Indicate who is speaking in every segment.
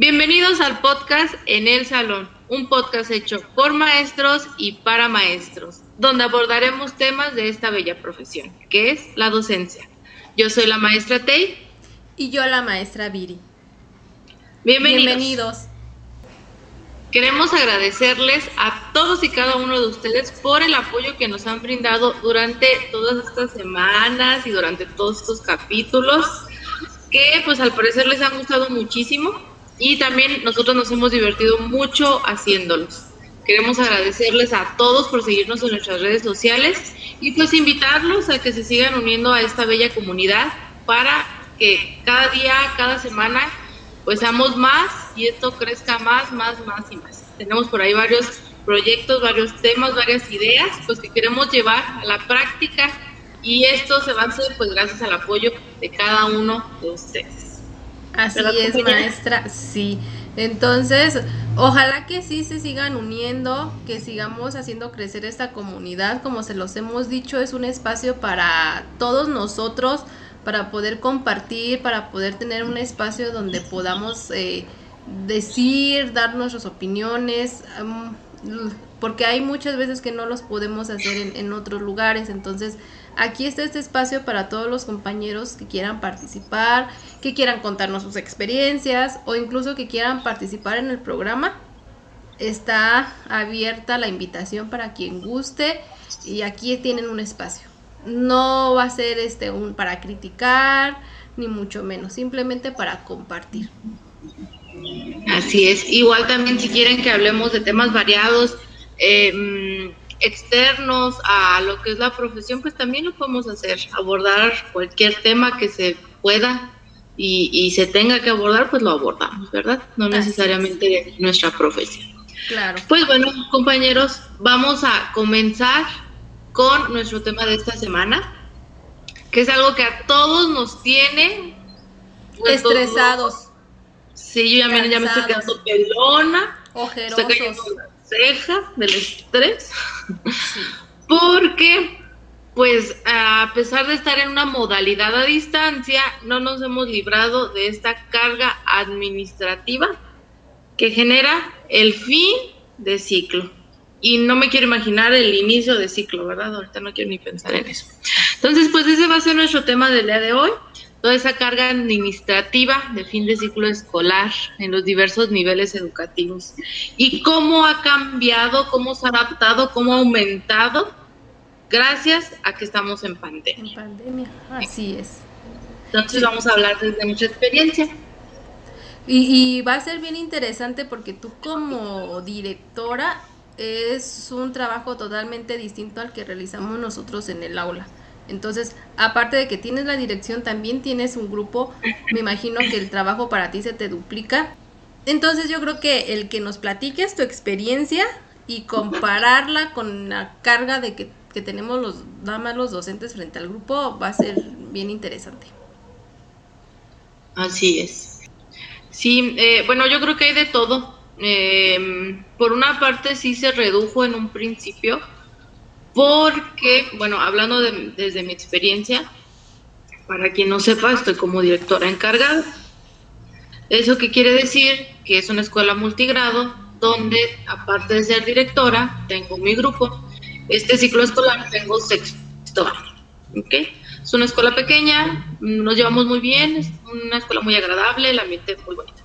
Speaker 1: Bienvenidos al podcast En el Salón, un podcast hecho por maestros y para maestros, donde abordaremos temas de esta bella profesión, que es la docencia. Yo soy la maestra Tei.
Speaker 2: Y yo la maestra Viri.
Speaker 1: Bienvenidos.
Speaker 2: Bienvenidos.
Speaker 1: Queremos agradecerles a todos y cada uno de ustedes por el apoyo que nos han brindado durante todas estas semanas y durante todos estos capítulos, que pues al parecer les han gustado muchísimo y también nosotros nos hemos divertido mucho haciéndolos. Queremos agradecerles a todos por seguirnos en nuestras redes sociales y pues invitarlos a que se sigan uniendo a esta bella comunidad para que cada día, cada semana pues seamos más y esto crezca más, más, más y más. Tenemos por ahí varios proyectos, varios temas, varias ideas, pues que queremos llevar a la práctica y esto se va a hacer pues gracias al apoyo de cada uno de ustedes.
Speaker 2: Así es, maestra, sí. Entonces, ojalá que sí se sigan uniendo, que sigamos haciendo crecer esta comunidad. Como se los hemos dicho, es un espacio para todos nosotros, para poder compartir, para poder tener un espacio donde podamos eh, decir, dar nuestras opiniones, porque hay muchas veces que no los podemos hacer en, en, otros lugares. Entonces, aquí está este espacio para todos los compañeros que quieran participar, que quieran contarnos sus experiencias o incluso que quieran participar en el programa. Está abierta la invitación para quien guste y aquí tienen un espacio no va a ser este un para criticar ni mucho menos, simplemente para compartir.
Speaker 1: Así es. Igual también si quieren que hablemos de temas variados, eh, externos a lo que es la profesión, pues también lo podemos hacer, abordar cualquier tema que se pueda y, y se tenga que abordar, pues lo abordamos, ¿verdad? No necesariamente nuestra profesión.
Speaker 2: Claro.
Speaker 1: Pues bueno, compañeros, vamos a comenzar con nuestro tema de esta semana, que es algo que a todos nos tiene
Speaker 2: estresados.
Speaker 1: Sí, yo ya me, ya me, estoy quedando pelona,
Speaker 2: ojerosos,
Speaker 1: estoy cayendo cejas del estrés, porque pues a pesar de estar en una modalidad a distancia, no nos hemos librado de esta carga administrativa que genera el fin de ciclo y no me quiero imaginar el inicio de ciclo, ¿verdad? Ahorita no quiero ni pensar en eso. Entonces, pues ese va a ser nuestro tema del día de hoy, toda esa carga administrativa de fin de ciclo escolar en los diversos niveles educativos y cómo ha cambiado, cómo se ha adaptado, cómo ha aumentado gracias a que estamos en pandemia.
Speaker 2: En pandemia, así es.
Speaker 1: Entonces vamos a hablar desde nuestra experiencia.
Speaker 2: Y, y va a ser bien interesante porque tú como directora es un trabajo totalmente distinto al que realizamos nosotros en el aula. Entonces, aparte de que tienes la dirección, también tienes un grupo, me imagino que el trabajo para ti se te duplica. Entonces, yo creo que el que nos platiques tu experiencia y compararla con la carga de que, que tenemos los, nada más los docentes frente al grupo va a ser bien interesante.
Speaker 1: Así es. Sí, eh, bueno, yo creo que hay de todo eh, por una parte sí se redujo en un principio, porque, bueno, hablando de, desde mi experiencia, para quien no sepa, estoy como directora encargada. ¿Eso qué quiere decir? Que es una escuela multigrado donde, aparte de ser directora, tengo mi grupo. Este ciclo escolar tengo sexto año. ¿okay? Es una escuela pequeña, nos llevamos muy bien, es una escuela muy agradable, el ambiente es muy bonito.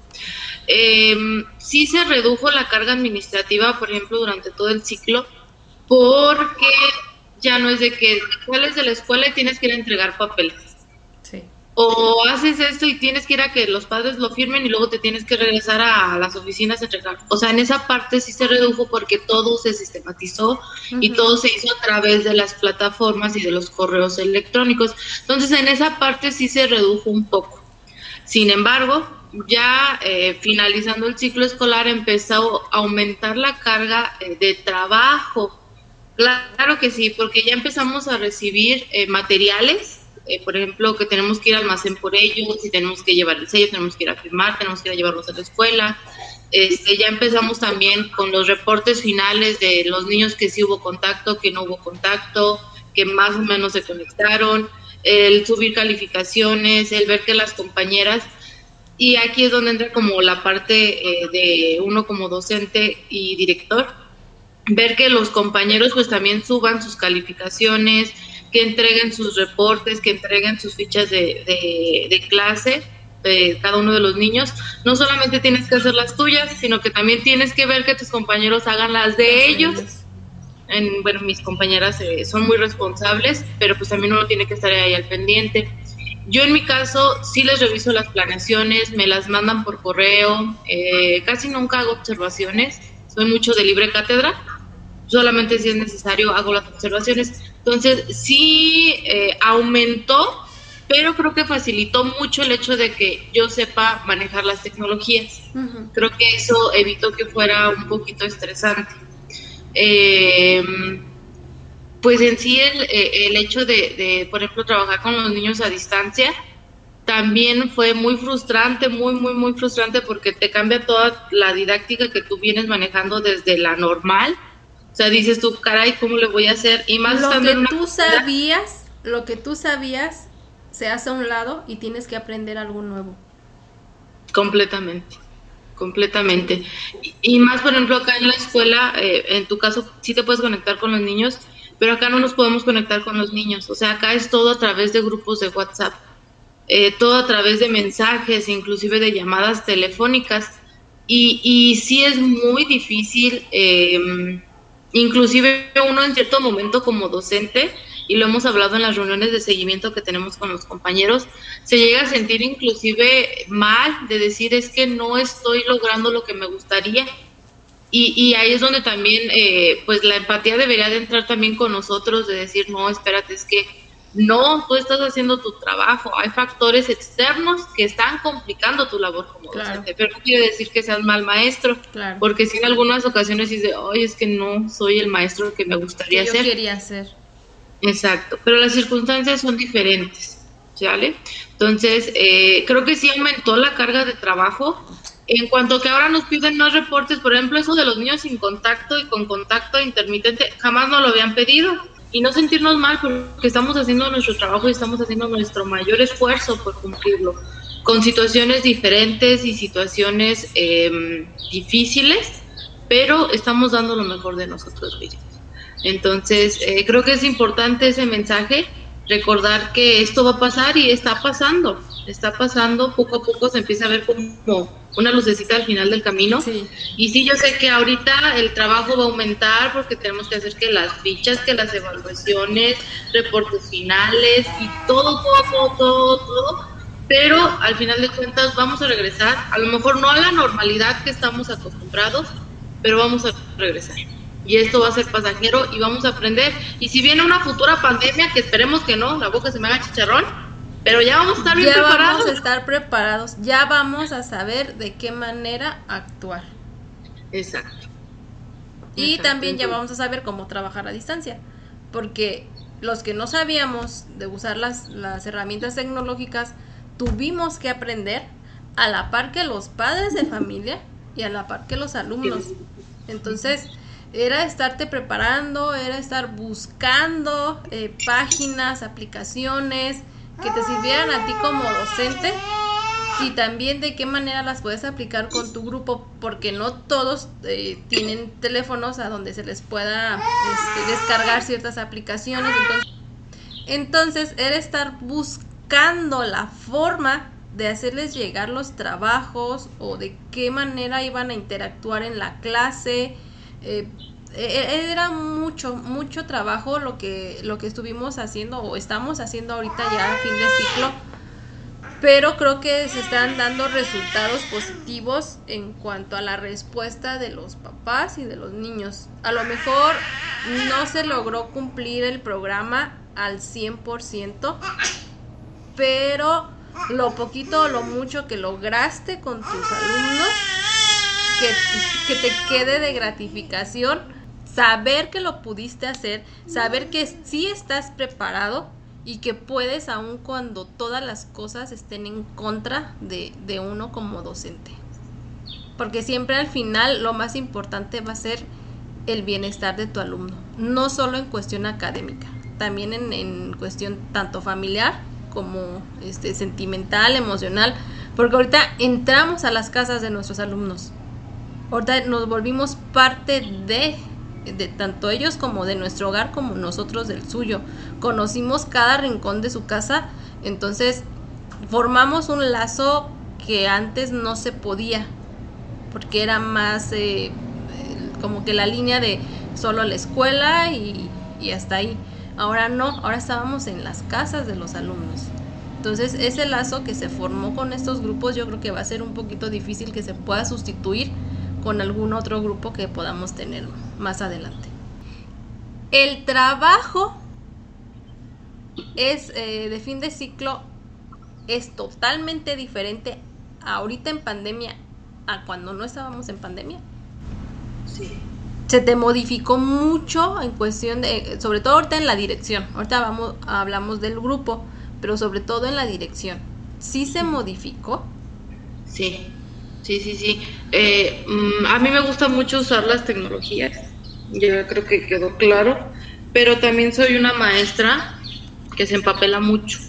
Speaker 1: Eh, sí se redujo la carga administrativa, por ejemplo, durante todo el ciclo, porque ya no es de que sales de la escuela y tienes que ir a entregar papeles.
Speaker 2: Sí.
Speaker 1: O haces esto y tienes que ir a que los padres lo firmen y luego te tienes que regresar a las oficinas a entregar. O sea, en esa parte sí se redujo porque todo se sistematizó uh -huh. y todo se hizo a través de las plataformas y de los correos electrónicos. Entonces, en esa parte sí se redujo un poco. Sin embargo, ya eh, finalizando el ciclo escolar empezó a aumentar la carga eh, de trabajo. Claro que sí, porque ya empezamos a recibir eh, materiales, por ejemplo, que tenemos que ir al almacén por ellos, si tenemos que llevar el sello, tenemos que ir a firmar, tenemos que ir a llevarlos a la escuela. Este, ya empezamos también con los reportes finales de los niños que sí hubo contacto, que no hubo contacto, que más o menos se conectaron, el subir calificaciones, el ver que las compañeras Y aquí es donde entra como la parte eh, de uno como docente y director, ver que los compañeros pues también suban sus calificaciones, que entreguen sus reportes, que entreguen sus fichas de, de, clase de cada uno de los niños. No solamente tienes que hacer las tuyas, sino que también tienes que ver que tus compañeros hagan las de ellos. En, bueno, mis compañeras eh, son muy responsables, pero pues también uno tiene que estar ahí al pendiente. Yo en mi caso sí les reviso las planeaciones, me las mandan por correo, eh, casi nunca hago observaciones, soy mucho de libre cátedra, solamente si es necesario hago las observaciones. Entonces sí eh, aumentó, pero creo que facilitó mucho el hecho de que yo sepa manejar las tecnologías. Creo que eso evitó que fuera un poquito estresante. Eh, pues en sí el, eh, el hecho de, por ejemplo, trabajar con los niños a distancia, también fue muy frustrante, muy, muy, muy frustrante porque te cambia toda la didáctica que tú vienes manejando desde la normal. O sea, dices tú, caray, ¿cómo le voy a hacer? Y más
Speaker 2: lo que tú sabías, lo que tú sabías se hace a un lado y tienes que aprender algo nuevo.
Speaker 1: Completamente, completamente. Y, más, por ejemplo, acá en la escuela, eh, en tu caso, sí te puedes conectar con los niños, pero acá no nos podemos conectar con los niños. O sea, acá es todo a través de grupos de WhatsApp, eh, todo a través de mensajes, inclusive de llamadas telefónicas. Y, y sí es muy difícil, eh, inclusive uno en cierto momento como docente, y lo hemos hablado en las reuniones de seguimiento que tenemos con los compañeros, se llega a sentir inclusive mal de decir es que no estoy logrando lo que me gustaría y, ahí es donde también, eh, pues la empatía debería de entrar también con nosotros, de decir, no, espérate, es que no, tú estás haciendo tu trabajo, hay factores externos que están complicando tu labor como docente, pero no quiere decir que seas mal maestro, porque si en algunas ocasiones dices, oye, es que no soy el maestro que me gustaría ser.
Speaker 2: Yo quería ser.
Speaker 1: Exacto, pero las circunstancias son diferentes, ¿vale? Entonces, eh, creo que sí aumentó la carga de trabajo, en cuanto que ahora nos piden más reportes, por ejemplo, eso de los niños sin contacto y con contacto intermitente, jamás nos lo habían pedido. Y no sentirnos mal porque estamos haciendo nuestro trabajo y estamos haciendo nuestro mayor esfuerzo por cumplirlo. Con situaciones diferentes y situaciones em, difíciles, pero estamos dando lo mejor de nosotros mismos. Entonces, eh, creo que es importante ese mensaje, recordar que esto va a pasar y está pasando está pasando, poco a poco se empieza a ver como una lucecita al final del camino. Y sí, yo sé que ahorita el trabajo va a aumentar porque tenemos que hacer que las fichas, que las evaluaciones, reportes finales y todo, todo, todo, todo, todo. Pero al final de cuentas vamos a regresar, a lo mejor no a la normalidad que estamos acostumbrados, pero vamos a regresar. Y esto va a ser pasajero y vamos a aprender. Y si viene una futura pandemia, que esperemos que no, la boca se me haga chicharrón, pero ya vamos a estar bien preparados.
Speaker 2: Ya vamos a estar preparados, ya vamos a saber de qué manera actuar.
Speaker 1: Exacto.
Speaker 2: Y también ya vamos a saber cómo trabajar a distancia, porque los que no sabíamos de usar las, las herramientas tecnológicas, tuvimos que aprender a la par que los padres de familia y a la par que los alumnos. Entonces, era estarte preparando, era estar buscando eh, páginas, aplicaciones, que te sirvieran a ti como docente y también de qué manera las puedes aplicar con tu grupo, porque no todos eh, tienen teléfonos a donde se les pueda este, descargar ciertas aplicaciones. Entonces, era estar buscando la forma de hacerles llegar los trabajos o de qué manera iban a interactuar en la clase. Eh, era mucho, mucho trabajo lo que, lo que estuvimos haciendo o estamos haciendo ahorita ya a fin de ciclo. Pero creo que se están dando resultados positivos en cuanto a la respuesta de los papás y de los niños. A lo mejor no se logró cumplir el programa al 100%, pero lo poquito o lo mucho que lograste con tus alumnos, que, que te quede de gratificación, saber que lo pudiste hacer, saber que sí estás preparado y que puedes aun cuando todas las cosas estén en contra de, de uno como docente. Porque siempre al final lo más importante va a ser el bienestar de tu alumno, no solo en cuestión académica, también en, en cuestión tanto familiar como este, sentimental, emocional, Porque ahorita entramos a las casas de nuestros alumnos. Ahorita nos volvimos parte de, de tanto ellos como de nuestro hogar, como nosotros del suyo. Conocimos cada rincón de su casa, entonces formamos un lazo que antes no se podía, porque era más eh, como que la línea de solo la escuela y, y hasta ahí. Ahora no, ahora estábamos en las casas de los alumnos. Entonces, ese lazo que se formó con estos grupos, yo creo que va a ser un poquito difícil que se pueda sustituir con algún otro grupo que podamos tener más adelante. El trabajo es eh, de fin de ciclo es totalmente diferente ahorita en pandemia a cuando no estábamos en pandemia.
Speaker 1: Sí.
Speaker 2: Se te modificó mucho en cuestión de, sobre todo ahorita en la dirección. Ahorita vamos, hablamos del grupo, pero sobre todo en la dirección. ¿Sí se modificó?
Speaker 1: Sí, sí, sí, sí. Eh, mm, a mí me gusta mucho usar las tecnologías, ya creo que quedó claro, pero también soy una maestra que se empapela mucho.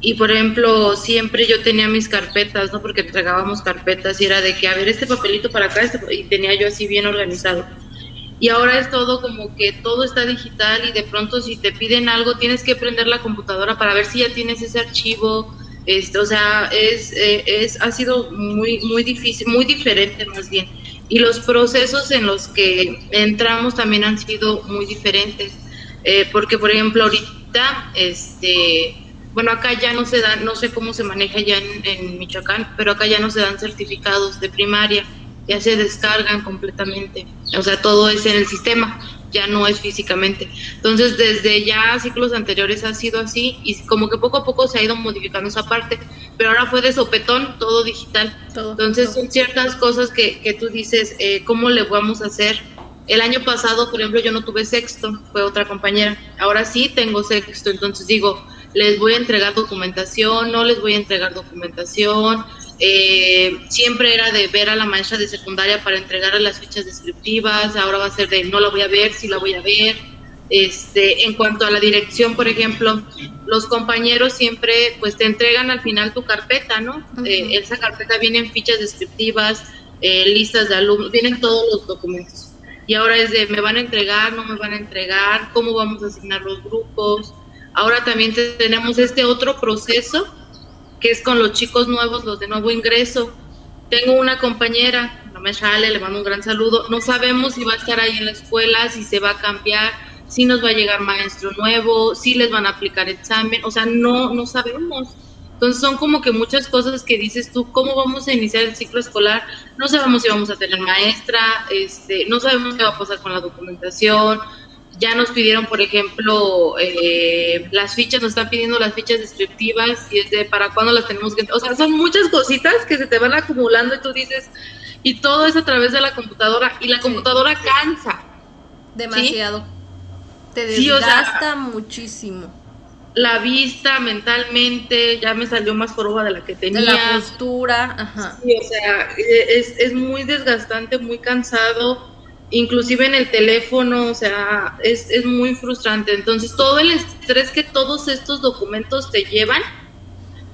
Speaker 1: Y por ejemplo, siempre yo tenía mis carpetas, ¿no? Porque entregábamos carpetas y era de que, a ver, este papelito para acá, este, y tenía yo así bien organizado y ahora es todo como que todo está digital y de pronto si te piden algo tienes que prender la computadora para ver si ya tienes ese archivo. Este, o sea, es, eh, es, ha sido muy, muy difícil, muy diferente más bien. Y los procesos en los que entramos también han sido muy diferentes. Eh, porque, por ejemplo, ahorita, este, bueno, acá ya no se dan, no sé cómo se maneja ya en Michoacán, pero acá ya no se dan certificados de primaria ya se descargan completamente. O sea, todo es en el sistema, ya no es físicamente. Entonces, desde ya ciclos anteriores ha sido así y como que poco a poco se ha ido modificando esa parte, pero ahora fue de sopetón, todo digital. Entonces, son ciertas cosas que, que tú dices, eh, ¿cómo le vamos a hacer? El año pasado, por ejemplo, yo no tuve sexto, fue otra compañera. Ahora sí tengo sexto, entonces digo, les voy a entregar documentación, no les voy a entregar documentación, eh, siempre era de ver a la maestra de secundaria para entregarle las fichas descriptivas, ahora va a ser de no la voy a ver, sí la voy a ver. Este, en cuanto a la dirección, por ejemplo, los compañeros siempre pues te entregan al final tu carpeta, ¿no? Eh, esa carpeta viene en fichas descriptivas, eh, listas de alumnos, vienen todos los documentos. Y ahora es de me van a entregar, no me van a entregar, cómo vamos a asignar los grupos. Ahora también tenemos este otro proceso que es con los chicos nuevos, los de nuevo ingreso. Tengo una compañera, no me sale, le mando un gran saludo. No sabemos si va a estar ahí en la escuela, si se va a cambiar, si nos va a llegar maestro nuevo, si les van a aplicar examen, o sea, no, no sabemos. Entonces son como que muchas cosas que dices tú, ¿cómo vamos a iniciar el ciclo escolar? No sabemos si vamos a tener maestra, este, no sabemos qué va a pasar con la documentación, ya nos pidieron, por ejemplo, eh, las fichas, nos están pidiendo las fichas descriptivas y es de para cuándo las tenemos que... O sea, son muchas cositas que se te van acumulando y tú dices, y todo es a través de la computadora y la computadora cansa.
Speaker 2: Demasiado. Te desgasta muchísimo.
Speaker 1: La vista mentalmente ya me salió más joroba de la que tenía.
Speaker 2: la postura, ajá.
Speaker 1: Sí, o sea, es, es muy desgastante, muy cansado inclusive en el teléfono, o sea, es, es muy frustrante. Entonces, todo el estrés que todos estos documentos te llevan,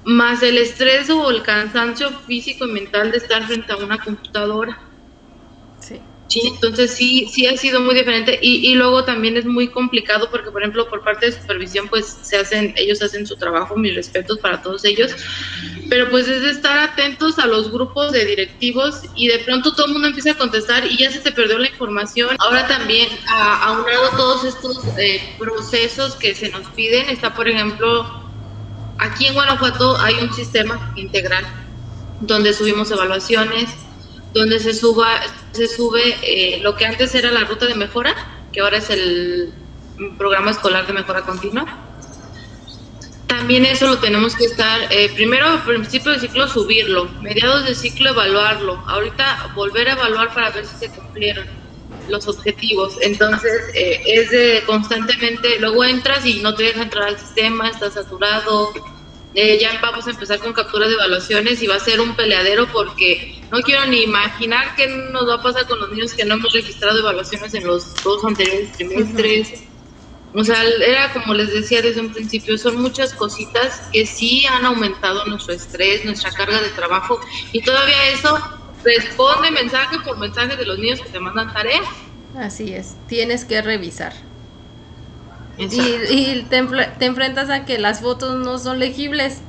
Speaker 1: más el estrés o el cansancio físico y mental de estar frente a una computadora. Sí, entonces sí, sí ha sido muy diferente y, y, luego también es muy complicado porque, por ejemplo, por parte de supervisión, pues se hacen, ellos hacen su trabajo, mis respetos para todos ellos, pero pues es estar atentos a los grupos de directivos y de pronto todo el mundo empieza a contestar y ya se te perdió la información. Ahora también, a, aunado todos estos eh, procesos que se nos piden, está, por ejemplo, aquí en Guanajuato hay un sistema integral donde subimos evaluaciones, donde se suba se sube eh, lo que antes era la ruta de mejora, que ahora es el programa escolar de mejora continua. También eso lo tenemos que estar, eh, primero al principio del ciclo subirlo, mediados del ciclo evaluarlo, ahorita volver a evaluar para ver si se cumplieron los objetivos. Entonces eh, es de constantemente, luego entras y no te deja entrar al sistema, está saturado, eh, ya vamos a empezar con capturas de evaluaciones y va a ser un peleadero porque no quiero ni imaginar qué nos va a pasar con los niños que no hemos registrado evaluaciones en los dos anteriores trimestres. O sea, era como les decía desde un principio, son muchas cositas que sí han aumentado nuestro estrés, nuestra carga de trabajo y todavía eso responde mensaje por mensaje de los niños que te mandan tarea.
Speaker 2: Así es, tienes que revisar. Y, y te, te, enfrentas a que las fotos no son legibles.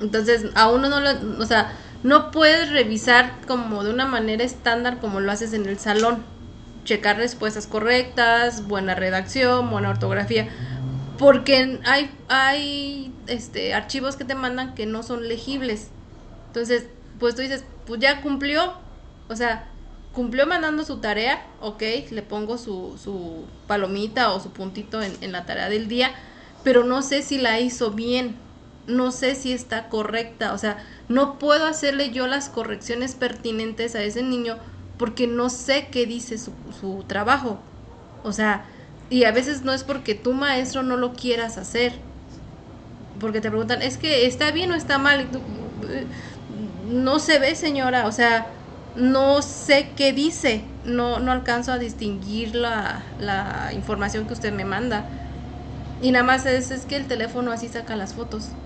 Speaker 2: Entonces, a uno no lo, o sea, no puedes revisar como de una manera estándar como lo haces en el salón checar respuestas correctas, buena redacción, buena ortografía, porque hay, hay este, archivos que te mandan que no son legibles. Entonces, pues tú dices, pues ya cumplió, o sea, cumplió mandando su tarea, ok, le pongo su, su palomita o su puntito en, en la tarea del día, pero no sé si la hizo bien, no sé si está correcta, o sea, no puedo hacerle yo las correcciones pertinentes a ese niño porque no sé qué dice su, su trabajo. O sea, y a veces no es porque tu maestro no lo quieras hacer. Porque te preguntan, ¿es que está bien o está mal? Eh, no se ve, señora. O sea, no sé qué dice. No, no alcanzo a distinguir la, la información que usted me manda. Y nada más es, es que el teléfono así saca las fotos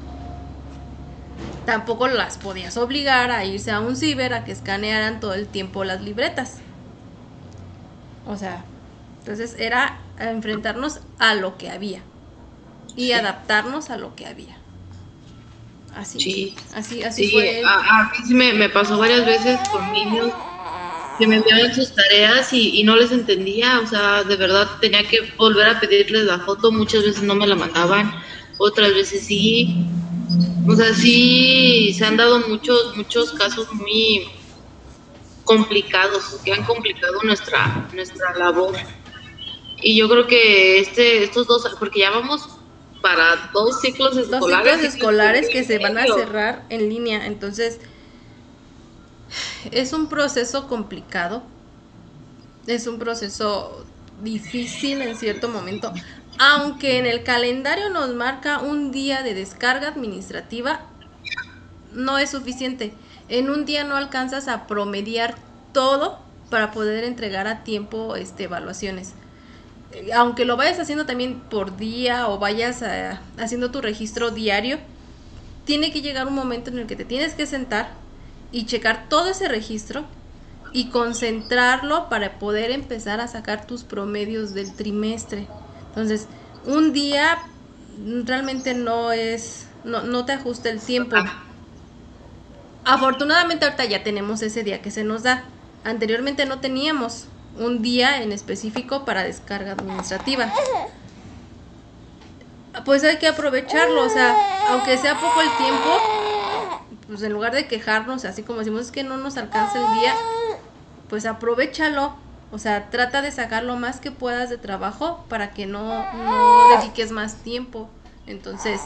Speaker 2: tampoco las podías obligar a irse a un ciber a que escanearan todo el tiempo las libretas. O sea, entonces era enfrentarnos a lo que había y adaptarnos a lo que había. Así, sí. así, así fue.
Speaker 1: A, mí sí me, pasó varias veces con niños que me enviaban sus tareas y, y, no les entendía, o sea, de verdad tenía que volver a pedirles la foto, muchas veces no me la mandaban, otras veces sí, o sea, sí se han dado muchos, muchos casos muy complicados, que han complicado nuestra, nuestra labor. Y yo creo que este, estos dos, porque ya vamos para dos ciclos escolares.
Speaker 2: Dos ciclos escolares que se van a cerrar en línea, entonces es un proceso complicado, es un proceso difícil en cierto momento aunque en el calendario nos marca un día de descarga administrativa, no es suficiente. En un día no alcanzas a promediar todo para poder entregar a tiempo este, evaluaciones. Aunque lo vayas haciendo también por día o vayas eh, haciendo tu registro diario, tiene que llegar un momento en el que te tienes que sentar y checar todo ese registro y concentrarlo para poder empezar a sacar tus promedios del trimestre. Entonces, un día realmente no es, no, no te ajusta el tiempo. Afortunadamente ahorita ya tenemos ese día que se nos da. Anteriormente no teníamos un día en específico para descarga administrativa. Pues hay que aprovecharlo, o sea, aunque sea poco el tiempo, pues en lugar de quejarnos, así como decimos es que no nos alcanza el día, pues aprovechalo o sea, trata de sacar lo más que puedas de trabajo para que no, dediques más tiempo. Entonces,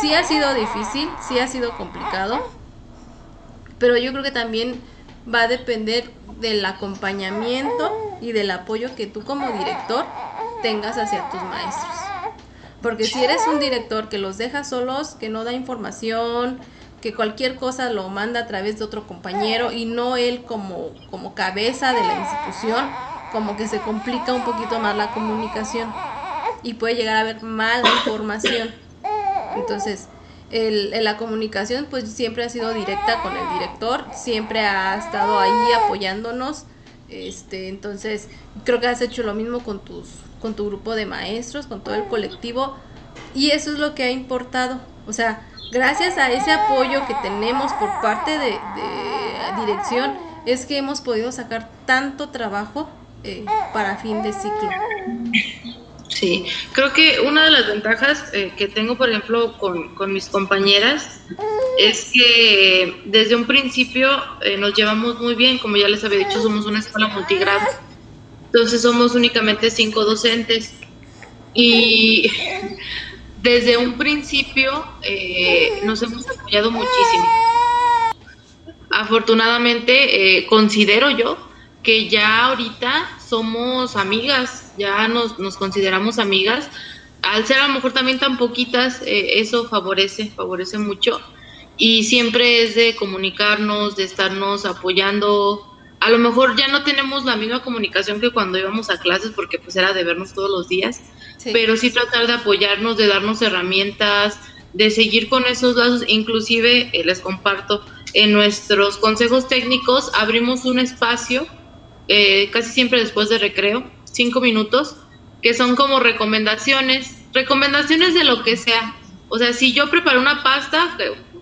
Speaker 2: sí ha sido difícil, sí ha sido complicado, pero yo creo que también va a depender del acompañamiento y del apoyo que tú como director tengas hacia tus maestros. Porque si eres un director que los deja solos, que no da información, que cualquier cosa lo manda a través de otro compañero y no él como, como cabeza de la institución, como que se complica un poquito más la comunicación y puede llegar a haber mala información. Entonces, el, la comunicación pues siempre ha sido directa con el director, siempre ha estado ahí apoyándonos. Este, entonces, creo que has hecho lo mismo con tus con tu grupo de maestros, con todo el colectivo y eso es lo que ha importado. O sea, gracias a ese apoyo que tenemos por parte de, dirección, es que hemos podido sacar tanto trabajo eh, para fin de ciclo.
Speaker 1: Sí, creo que una de las ventajas eh, que tengo, por ejemplo, con, mis compañeras es que desde un principio eh, nos llevamos muy bien, como ya les había dicho, somos una escuela multigrado, entonces somos únicamente cinco docentes. Y desde un principio eh, nos hemos apoyado muchísimo. Afortunadamente, eh, considero yo que ya ahorita somos amigas, ya nos, nos consideramos amigas. Al ser a lo mejor también tan poquitas, eh, eso favorece, favorece mucho. Y siempre es de comunicarnos, de estarnos apoyando, a lo mejor ya no tenemos la misma comunicación que cuando íbamos a clases porque pues era de vernos todos los días, pero sí tratar de apoyarnos, de darnos herramientas, de seguir con esos lazos, inclusive eh, les comparto, en nuestros consejos técnicos abrimos un espacio, eh, casi siempre después de recreo, cinco minutos, que son como recomendaciones, recomendaciones de lo que sea. O sea, si yo preparo una pasta,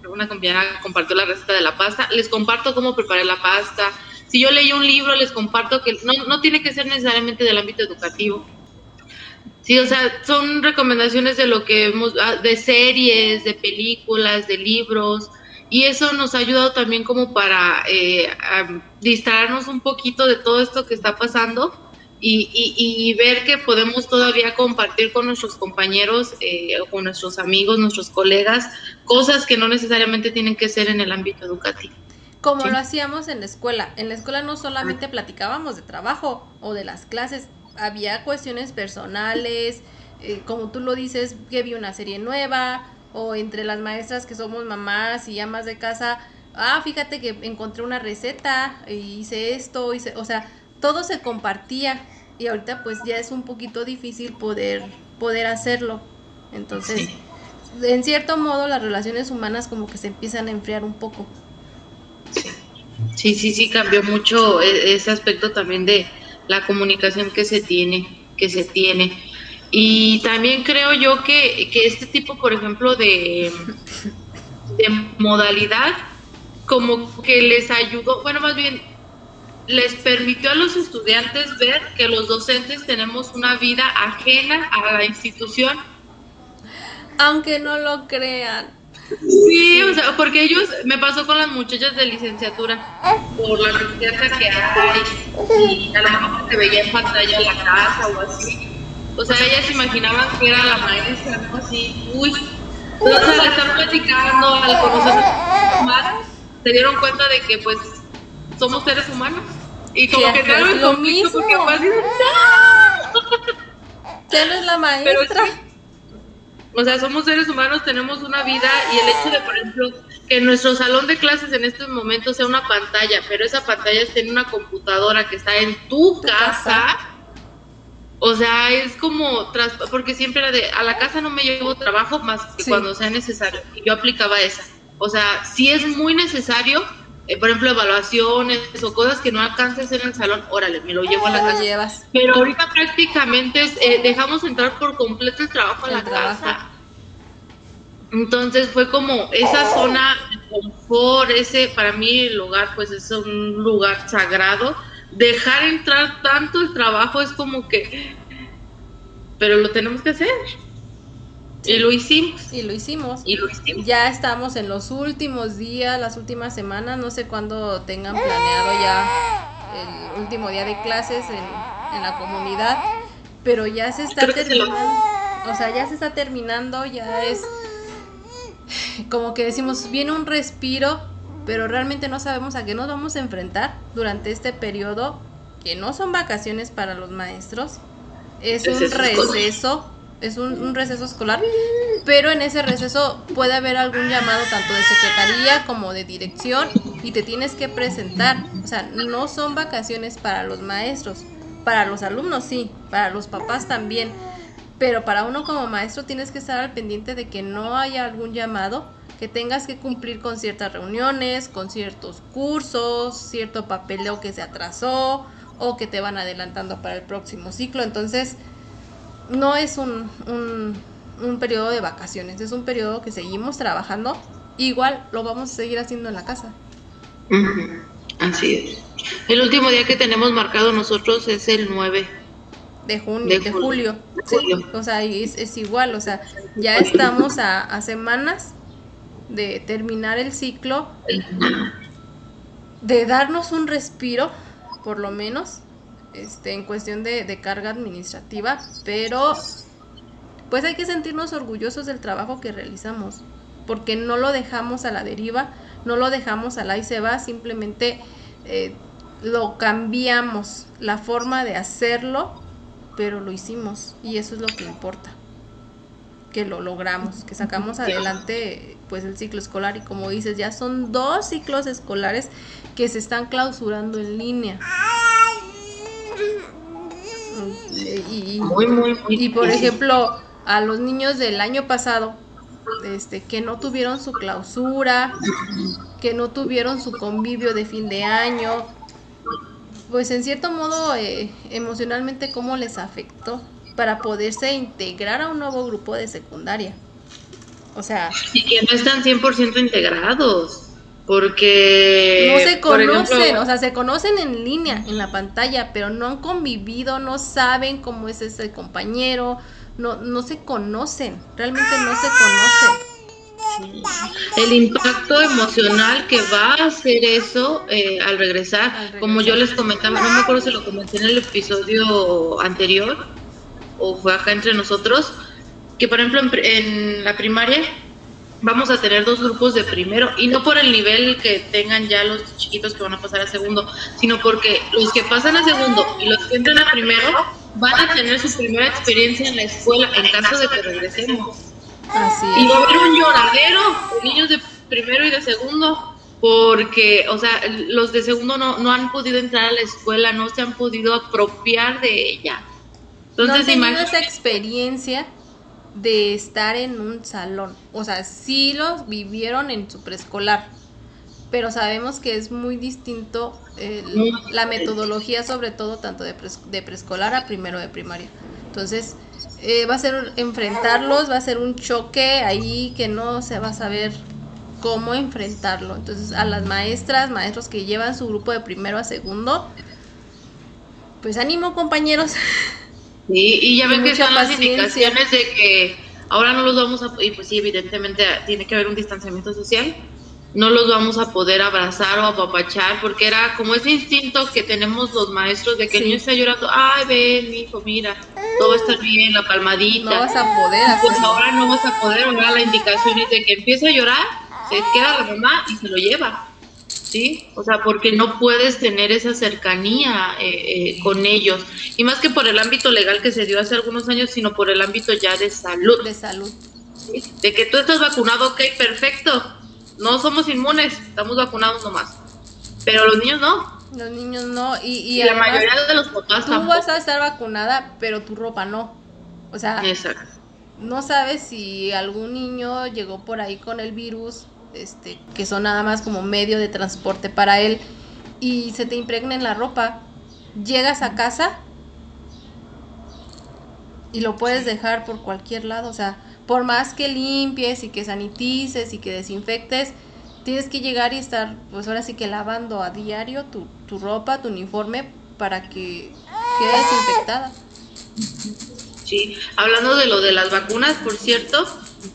Speaker 1: una compañera compartió la receta de la pasta, les comparto cómo preparé la pasta. Si yo leí un libro, les comparto que no, no tiene que ser necesariamente del ámbito educativo. Sí, o sea, son recomendaciones de lo que hemos, ah, de series, de películas, de libros, y eso nos ha ayudado también como para eh, distraernos un poquito de todo esto que está pasando y, y, ver que podemos todavía compartir con nuestros compañeros, eh, con nuestros amigos, nuestros colegas, cosas que no necesariamente tienen que ser en el ámbito educativo.
Speaker 2: Como lo hacíamos en la escuela. En la escuela no solamente platicábamos de trabajo o de las clases, había cuestiones personales, eh, como tú lo dices, que vi una serie nueva, o entre las maestras que somos mamás y amas de casa, ah, fíjate que encontré una receta, y hice esto, hice, o sea, todo se compartía y ahorita pues ya es un poquito difícil poder, poder hacerlo. Entonces, en cierto modo las relaciones humanas como que se empiezan a enfriar un poco.
Speaker 1: Sí, sí, sí, cambió mucho e, ese aspecto también de la comunicación que se tiene, que se tiene. Y también creo yo que, que este tipo, por ejemplo, de, de modalidad, como que les ayudó, bueno, más bien les permitió a los estudiantes ver que los docentes tenemos una vida ajena a la institución.
Speaker 2: Aunque no lo crean.
Speaker 1: Sí, o sea, porque ellos, me pasó con las muchachas de licenciatura, por la confianza que hay, y a lo mejor se veía en pantalla en la casa o así. O sea, ellas imaginaban que era la maestra, ¿no? Así, uy. Entonces, al estar platicando, al conocer más, se dieron cuenta de que, pues, somos seres humanos. Y como que claro,
Speaker 2: lo mismo. Porque ¿Quién es la maestra?
Speaker 1: o sea, somos seres humanos, tenemos una vida y el hecho de, por ejemplo, que nuestro salón de clases en estos momentos sea una pantalla, pero esa pantalla esté en una computadora que está en tu, casa, O sea, es como, porque siempre era de, a la casa no me llevo trabajo más que cuando sea necesario. Y yo aplicaba esa. O sea, si es muy necesario, eh, por ejemplo, evaluaciones o cosas que no alcances en el salón, órale, me lo llevo a la casa.
Speaker 2: Llevas.
Speaker 1: Pero ahorita prácticamente eh, dejamos entrar por completo el trabajo a la casa. Entonces fue como esa zona de confort, ese, para mí el hogar pues es un lugar sagrado. Dejar entrar tanto el trabajo es como que, pero lo tenemos que hacer. Y lo hicimos.
Speaker 2: Y lo hicimos.
Speaker 1: Y lo hicimos.
Speaker 2: Ya estamos en los últimos días, las últimas semanas, no sé cuándo tengan planeado ya el último día de clases en, en la comunidad, pero ya se está terminando. O sea, ya se está terminando, ya es como que decimos, viene un respiro, pero realmente no sabemos a qué nos vamos a enfrentar durante este periodo, que no son vacaciones para los maestros, es un receso es un, receso escolar, pero en ese receso puede haber algún llamado tanto de secretaría como de dirección y te tienes que presentar. O sea, no son vacaciones para los maestros, para los alumnos sí, para los papás también, pero para uno como maestro tienes que estar al pendiente de que no haya algún llamado, que tengas que cumplir con ciertas reuniones, con ciertos cursos, cierto papeleo que se atrasó o que te van adelantando para el próximo ciclo. Entonces, no es un, un, periodo de vacaciones, es un periodo que seguimos trabajando. Igual lo vamos a seguir haciendo en la casa.
Speaker 1: Así es. El último día que tenemos marcado nosotros es el 9
Speaker 2: de junio, de, julio. o sea, es, es, igual, o sea, ya estamos a, a, semanas de terminar el ciclo, de darnos un respiro, por lo menos, este, en cuestión de, carga administrativa, pero pues hay que sentirnos orgullosos del trabajo que realizamos, porque no lo dejamos a la deriva, no lo dejamos a la y se va, simplemente eh, lo cambiamos, la forma de hacerlo, pero lo hicimos y eso es lo que importa, que lo logramos, que sacamos adelante pues el ciclo escolar y como dices, ya son dos ciclos escolares que se están clausurando en línea. Y, muy, muy, y por ejemplo, a los niños del año pasado, este, que no tuvieron su clausura, que no tuvieron su convivio de fin de año, pues en cierto modo eh, emocionalmente cómo les afectó para poderse integrar a un nuevo grupo de secundaria. O sea...
Speaker 1: Y que no están 100% integrados, porque...
Speaker 2: No se conocen, o sea, se conocen en línea, en la pantalla, pero no han convivido, no saben cómo es ese compañero, no, no se conocen, realmente no se conocen.
Speaker 1: El impacto emocional que va a hacer eso eh, al, regresar, como yo les comentaba, no me acuerdo si lo comenté en el episodio anterior o fue acá entre nosotros, que por ejemplo en, la primaria vamos a tener dos grupos de primero y no por el nivel que tengan ya los chiquitos que van a pasar a segundo, sino porque los que pasan a segundo y los que entran a primero van a tener su primera experiencia en la escuela en caso de que regresemos. Y va a haber un lloradero de niños de primero y de segundo, porque, o sea, los de segundo no, no han podido entrar a la escuela, no se han podido apropiar de ella.
Speaker 2: Entonces, no esa experiencia de estar en un salón. O sea, sí los vivieron en su preescolar, pero sabemos que es muy distinto la metodología, sobre todo tanto de, de preescolar a primero de primaria. Entonces, eh, va a ser enfrentarlos, va a ser un choque ahí que no se va a saber cómo enfrentarlo. Entonces, a las maestras, maestros que llevan su grupo de primero a segundo, pues ánimo compañeros.
Speaker 1: Sí, y ya ven que son las indicaciones de que ahora no los vamos a, y pues sí, evidentemente tiene que haber un distanciamiento social, no los vamos a poder abrazar o apapachar, porque era como ese instinto que tenemos los maestros de que el niño está llorando, ay, ven, hijo, mira, todo estar bien, la palmadita.
Speaker 2: No vas a poder
Speaker 1: Pues ahora no vas a poder, ahora la indicación es de que empieza a llorar, se queda la mamá y se lo lleva, ¿sí? O sea, porque no puedes tener esa cercanía eh, eh, con ellos, y más que por el ámbito legal que se dio hace algunos años, sino por el ámbito ya de salud.
Speaker 2: De salud.
Speaker 1: De que tú estás vacunado, ok, perfecto, no somos inmunes, estamos vacunados nomás. Pero los niños no.
Speaker 2: Los niños no. Y,
Speaker 1: la mayoría de los papás
Speaker 2: Tú vas a estar vacunada, pero tu ropa no. O sea, no sabes si algún niño llegó por ahí con el virus, este, que son nada más como medio de transporte para él, y se te impregna en la ropa. Llegas a casa y lo puedes dejar por cualquier lado, o sea, por más que limpies y que sanitices y que desinfectes, tienes que llegar y estar, pues ahora sí que lavando a diario tu, tu ropa, tu uniforme, para que quede desinfectada.
Speaker 1: Sí, hablando de lo de las vacunas, por cierto,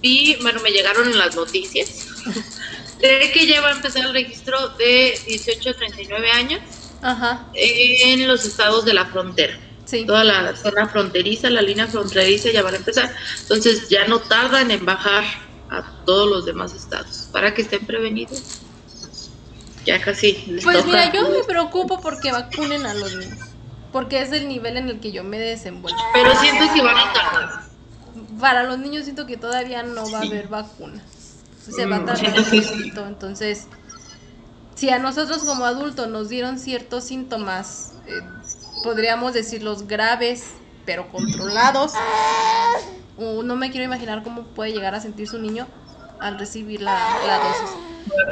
Speaker 1: vi, bueno, me llegaron en las noticias, de que ya va a empezar el registro de 18 a 39 años en los estados de la frontera. Toda la zona fronteriza, la línea fronteriza ya van a empezar. Entonces ya no tardan en bajar a todos los demás estados para que estén prevenidos. Ya casi.
Speaker 2: pues mira, yo me preocupo porque vacunen a los niños. Porque es el nivel en el que yo me desenvuelvo.
Speaker 1: Pero siento que van a tardar.
Speaker 2: Para los niños siento que todavía no va a haber vacuna. Se va a tardar un poquito. Entonces, si a nosotros como adultos nos dieron ciertos síntomas eh, podríamos decir los graves, pero controlados. no me quiero imaginar cómo puede llegar a sentir su niño al recibir la, dosis.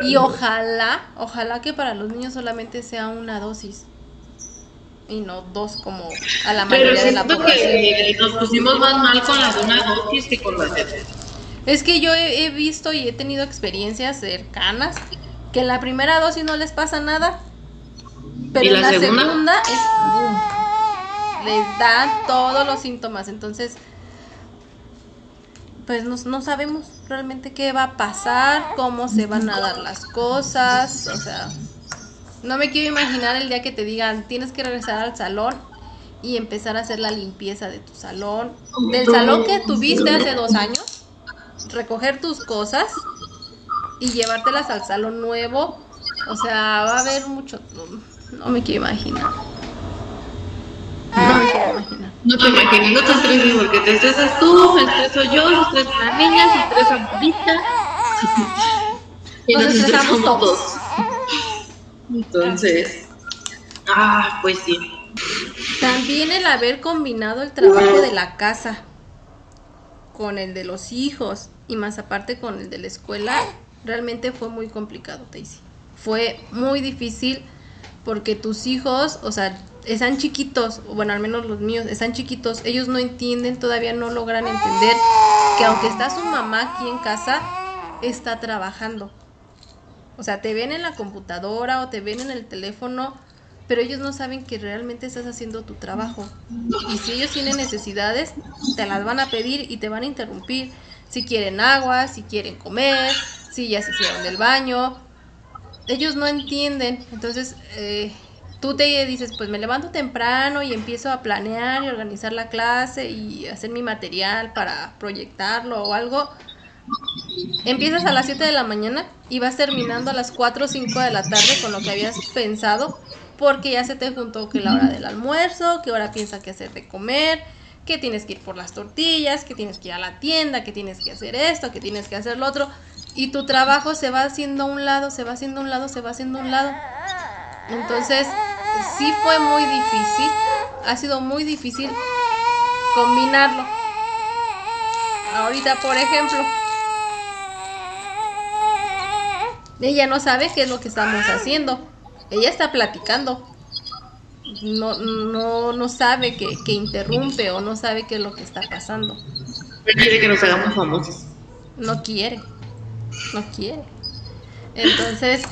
Speaker 2: Y ojalá, ojalá que para los niños solamente sea una dosis y no dos como a la mayoría de la población.
Speaker 1: Que nos pusimos más mal con la una dosis que con la
Speaker 2: Es que yo he, visto y he tenido experiencias cercanas que en la primera dosis no les pasa nada pero en la segunda, es Les dan todos los síntomas. Entonces, pues no, no, sabemos realmente qué va a pasar, cómo se van a dar las cosas. O sea, no me quiero imaginar el día que te digan, tienes que regresar al salón y empezar a hacer la limpieza de tu salón. Del salón que tuviste hace dos años, recoger tus cosas y llevártelas al salón nuevo. O sea, va a haber mucho... No me quiero imaginar.
Speaker 1: No me quiero imaginar. No te imaginas, no te estreses porque te estresas tú, me estreso yo, se estresa la niña, se estresa Morita. y nos, estresamos todos. Entonces, ah, pues sí.
Speaker 2: También el haber combinado el trabajo de la casa con el de los hijos y más aparte con el de la escuela, realmente fue muy complicado, Daisy. Fue muy difícil porque tus hijos, o sea, están chiquitos, bueno, al menos los míos, están chiquitos, ellos no entienden, todavía no logran entender que aunque está su mamá aquí en casa, está trabajando. O sea, te ven en la computadora o te ven en el teléfono, pero ellos no saben que realmente estás haciendo tu trabajo. Y si ellos tienen necesidades, te las van a pedir y te van a interrumpir. Si quieren agua, si quieren comer, si ya se hicieron el baño. Ellos no entienden. Entonces, eh, tú te dices, pues me levanto temprano y empiezo a planear y organizar la clase y hacer mi material para proyectarlo o algo. Empiezas a las 7 de la mañana y vas terminando a las 4 o 5 de la tarde con lo que habías pensado porque ya se te juntó que la hora del almuerzo, que ahora piensa que hacer de comer, que tienes que ir por las tortillas, que tienes que ir a la tienda, que tienes que hacer esto, que tienes que hacer lo otro, y tu trabajo se va haciendo a un lado, se va haciendo a un lado, se va haciendo a un lado. Entonces, sí fue muy difícil, ha sido muy difícil combinarlo. Ahorita, por ejemplo, ella no sabe qué es lo que estamos haciendo ella está platicando. No, no, no sabe que, que interrumpe o no sabe qué es lo que está pasando.
Speaker 1: No quiere que nos hagamos famosos.
Speaker 2: No quiere, no quiere. Entonces,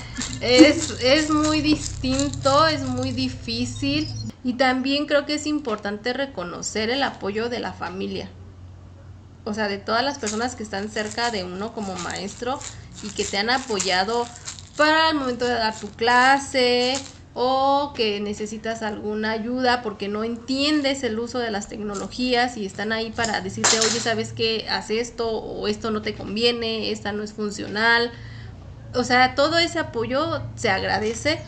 Speaker 2: es, es muy distinto, es muy difícil y también creo que es importante reconocer el apoyo de la familia. O sea, de todas las personas que están cerca de uno como maestro y que te han apoyado para el momento de dar tu clase o que necesitas alguna ayuda porque no entiendes el uso de las tecnologías y están ahí para decirte, oye, ¿sabes qué? Haz esto o esto no te conviene, esta no es funcional. O sea, todo ese apoyo se agradece.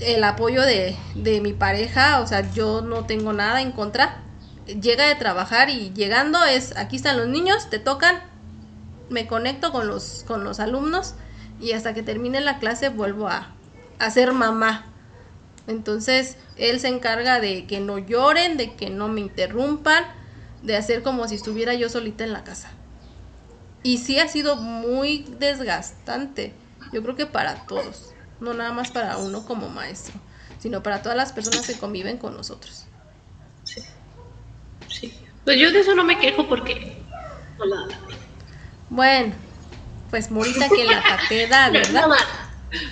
Speaker 2: El apoyo de, de mi pareja, o sea, yo no tengo nada en contra. Llega de trabajar y llegando es, aquí están los niños, te tocan, me conecto con los, con los alumnos y hasta que termine la clase vuelvo a, a ser mamá. Entonces, él se encarga de que no lloren, de que no me interrumpan, de hacer como si estuviera yo solita en la casa. Y sí ha sido muy desgastante, yo creo que para todos, no nada más para uno como maestro, sino para todas las personas que conviven con nosotros.
Speaker 1: Sí. sí. Pues yo de eso no me quejo porque...
Speaker 2: Bueno, pues Morita que la pateda, ¿verdad?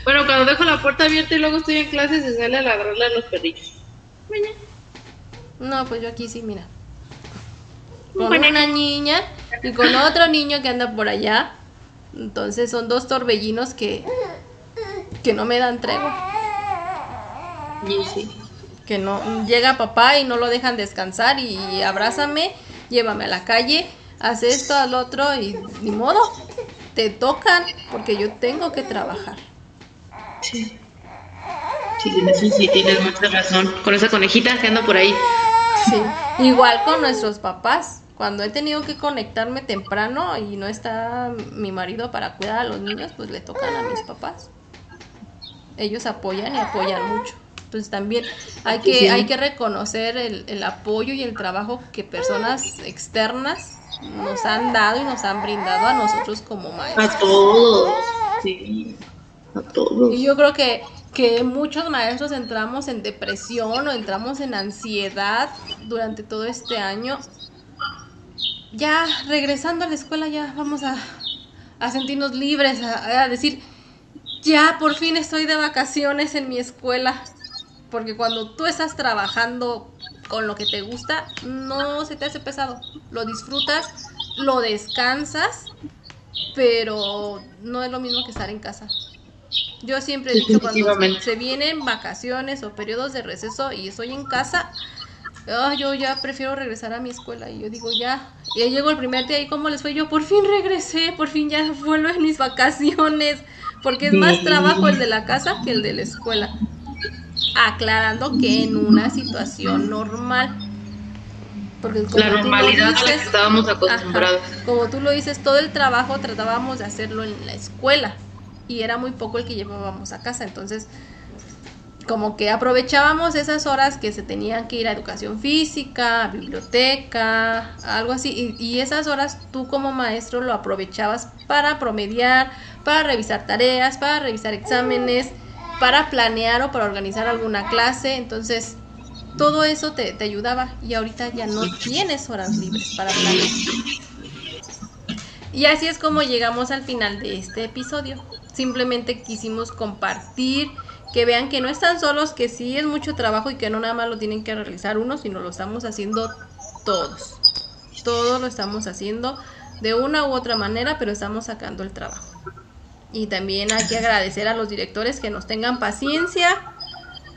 Speaker 1: Bueno, cuando dejo la puerta abierta y luego estoy en clase, se sale a ladrarle a los perritos.
Speaker 2: No, pues yo aquí sí, mira. Con una niña y con otro niño que anda por allá. Entonces son dos torbellinos que, que no me dan tregua.
Speaker 1: Y sí.
Speaker 2: Que no llega papá y no lo dejan descansar y abrázame, llévame a la calle, haz esto al otro y ni modo te tocan porque yo tengo que trabajar.
Speaker 1: Sí. Sí, sí, tienes mucha razón. Con esa conejita que anda por ahí.
Speaker 2: Sí. Igual con nuestros papás. Cuando he tenido que conectarme temprano y no está mi marido para cuidar a los niños, pues le tocan a mis papás. Ellos apoyan y apoyan mucho. Entonces también hay que, hay que reconocer el, el apoyo y el trabajo que personas externas nos han dado y nos han brindado a nosotros como maestros.
Speaker 1: A todos, sí, a todos.
Speaker 2: Y yo creo que, que muchos maestros entramos en depresión o entramos en ansiedad durante todo este año. Ya regresando a la escuela ya vamos a, a sentirnos libres, a, a decir, ya por fin estoy de vacaciones en mi escuela. Porque cuando tú estás trabajando con lo que te gusta, no se te hace pesado. Lo disfrutas, lo descansas, pero no es lo mismo que estar en casa. Yo siempre he dicho cuando se vienen vacaciones o periodos de receso y estoy en casa, yo ya prefiero regresar a mi escuela. Y yo digo, ya, ya llego el primer día y cómo les fue, yo por fin regresé, por fin ya vuelvo en mis vacaciones, porque es más trabajo el de la casa que el de la escuela aclarando que en una situación normal.
Speaker 1: Porque la normalidad a la que estábamos acostumbrados.
Speaker 2: como tú lo dices, todo el trabajo tratábamos de hacerlo en la escuela y era muy poco el que llevábamos a casa, entonces como que aprovechábamos esas horas que se tenían que ir a educación física, a biblioteca, algo así, y, y, esas horas tú como maestro lo aprovechabas para promediar, para revisar tareas, para revisar exámenes, para planear o para organizar alguna clase, entonces todo eso te, ayudaba y ahorita ya no tienes horas libres para planear. Y así es como llegamos al final de este episodio. Simplemente quisimos compartir que vean que no están solos, que sí es mucho trabajo y que no nada más lo tienen que realizar uno, sino lo estamos haciendo todos. Todos lo estamos haciendo de una u otra manera, pero estamos sacando el trabajo. Y también hay que agradecer a los directores que nos tengan paciencia,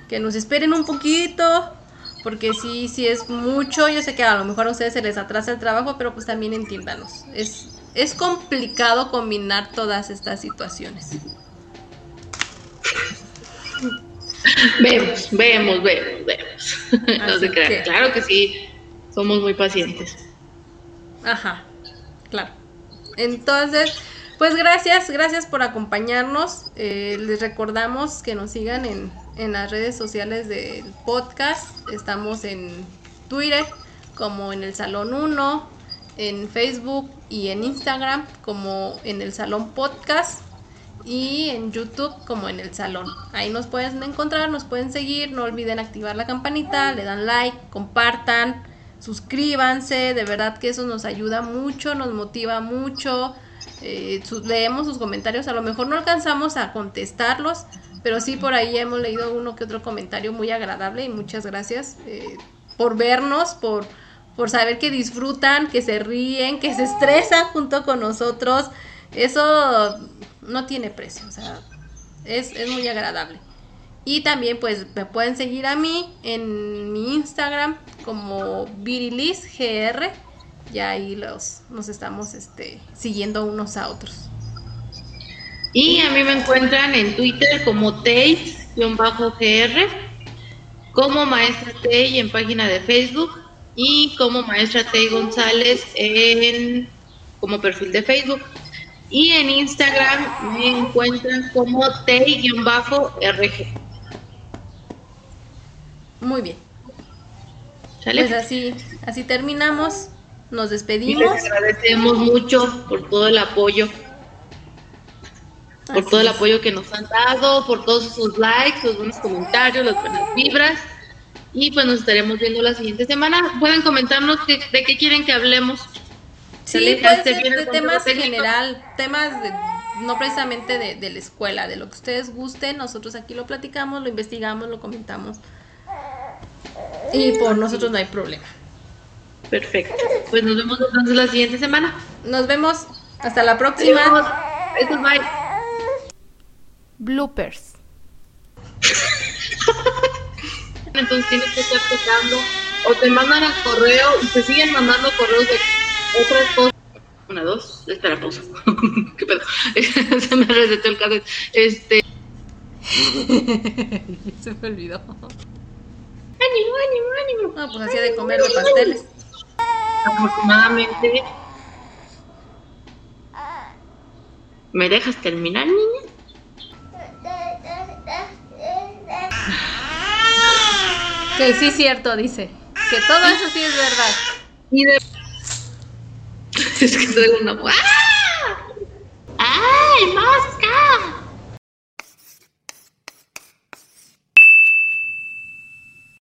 Speaker 2: que nos esperen un poquito, porque sí, sí es mucho. Yo sé que a lo mejor a ustedes se les atrasa el trabajo, pero pues también entiéndanos. Es, es complicado combinar todas estas situaciones.
Speaker 1: Vemos, vemos, vemos, vemos. no se crean. Claro que sí, somos muy pacientes.
Speaker 2: Ajá, claro. Entonces, pues gracias, gracias por acompañarnos. Eh, les recordamos que nos sigan en, en las redes sociales del podcast. Estamos en Twitter como en el Salón 1, en Facebook y en Instagram como en el Salón Podcast y en YouTube como en el salón. Ahí nos pueden encontrar, nos pueden seguir, no olviden activar la campanita, le dan like, compartan, suscríbanse, de verdad que eso nos ayuda mucho, nos motiva mucho. Eh, leemos sus comentarios, a lo mejor no alcanzamos a contestarlos, pero sí por ahí hemos leído uno que otro comentario muy agradable y muchas gracias eh, por vernos, por, por saber que disfrutan, que se ríen, que se estresan junto con nosotros. Eso no tiene precio, o sea, es, muy agradable. Y también pues me pueden seguir a mí en mi Instagram como VirilisGR. Ya ahí los, nos estamos este, siguiendo unos a otros.
Speaker 1: Y a mí me encuentran en Twitter como Tei-GR, como Maestra Tei en página de Facebook y como Maestra Tei González en como perfil de Facebook. Y en Instagram me encuentran como T-RG.
Speaker 2: Muy bien. Pues así, así terminamos. Nos despedimos.
Speaker 1: les agradecemos mucho por todo el apoyo. Por todo el apoyo que nos han dado, por todos sus likes, los buenos comentarios, las buenas vibras. Y pues nos estaremos viendo la siguiente semana. Pueden comentarnos de qué quieren que hablemos.
Speaker 2: Sí, puede ser de temas en general, temas de, no precisamente de, de, la escuela, de lo que ustedes gusten, nosotros aquí lo platicamos, lo investigamos, lo comentamos. Y por nosotros no hay problema.
Speaker 1: Perfecto. Pues nos vemos entonces la siguiente semana.
Speaker 2: Nos vemos. Hasta la próxima.
Speaker 1: Eso bye.
Speaker 2: Bloopers.
Speaker 1: entonces tienes que estar tocando o te mandan a correo y te siguen mandando correos de otras cosas. Una, dos, espera, pausa. ¿Qué pedo? Se me resetó el caso. Este.
Speaker 2: Se me olvidó.
Speaker 1: Ánimo, ánimo, ánimo.
Speaker 2: No, pues hacía de comer de pasteles.
Speaker 1: Afortunadamente. ¿Me dejas terminar, niña?
Speaker 2: Que sí, cierto, dice. Que todo eso sí es verdad. Y de
Speaker 1: es que traigo una. ¡Ah! ¡Ay, mosca!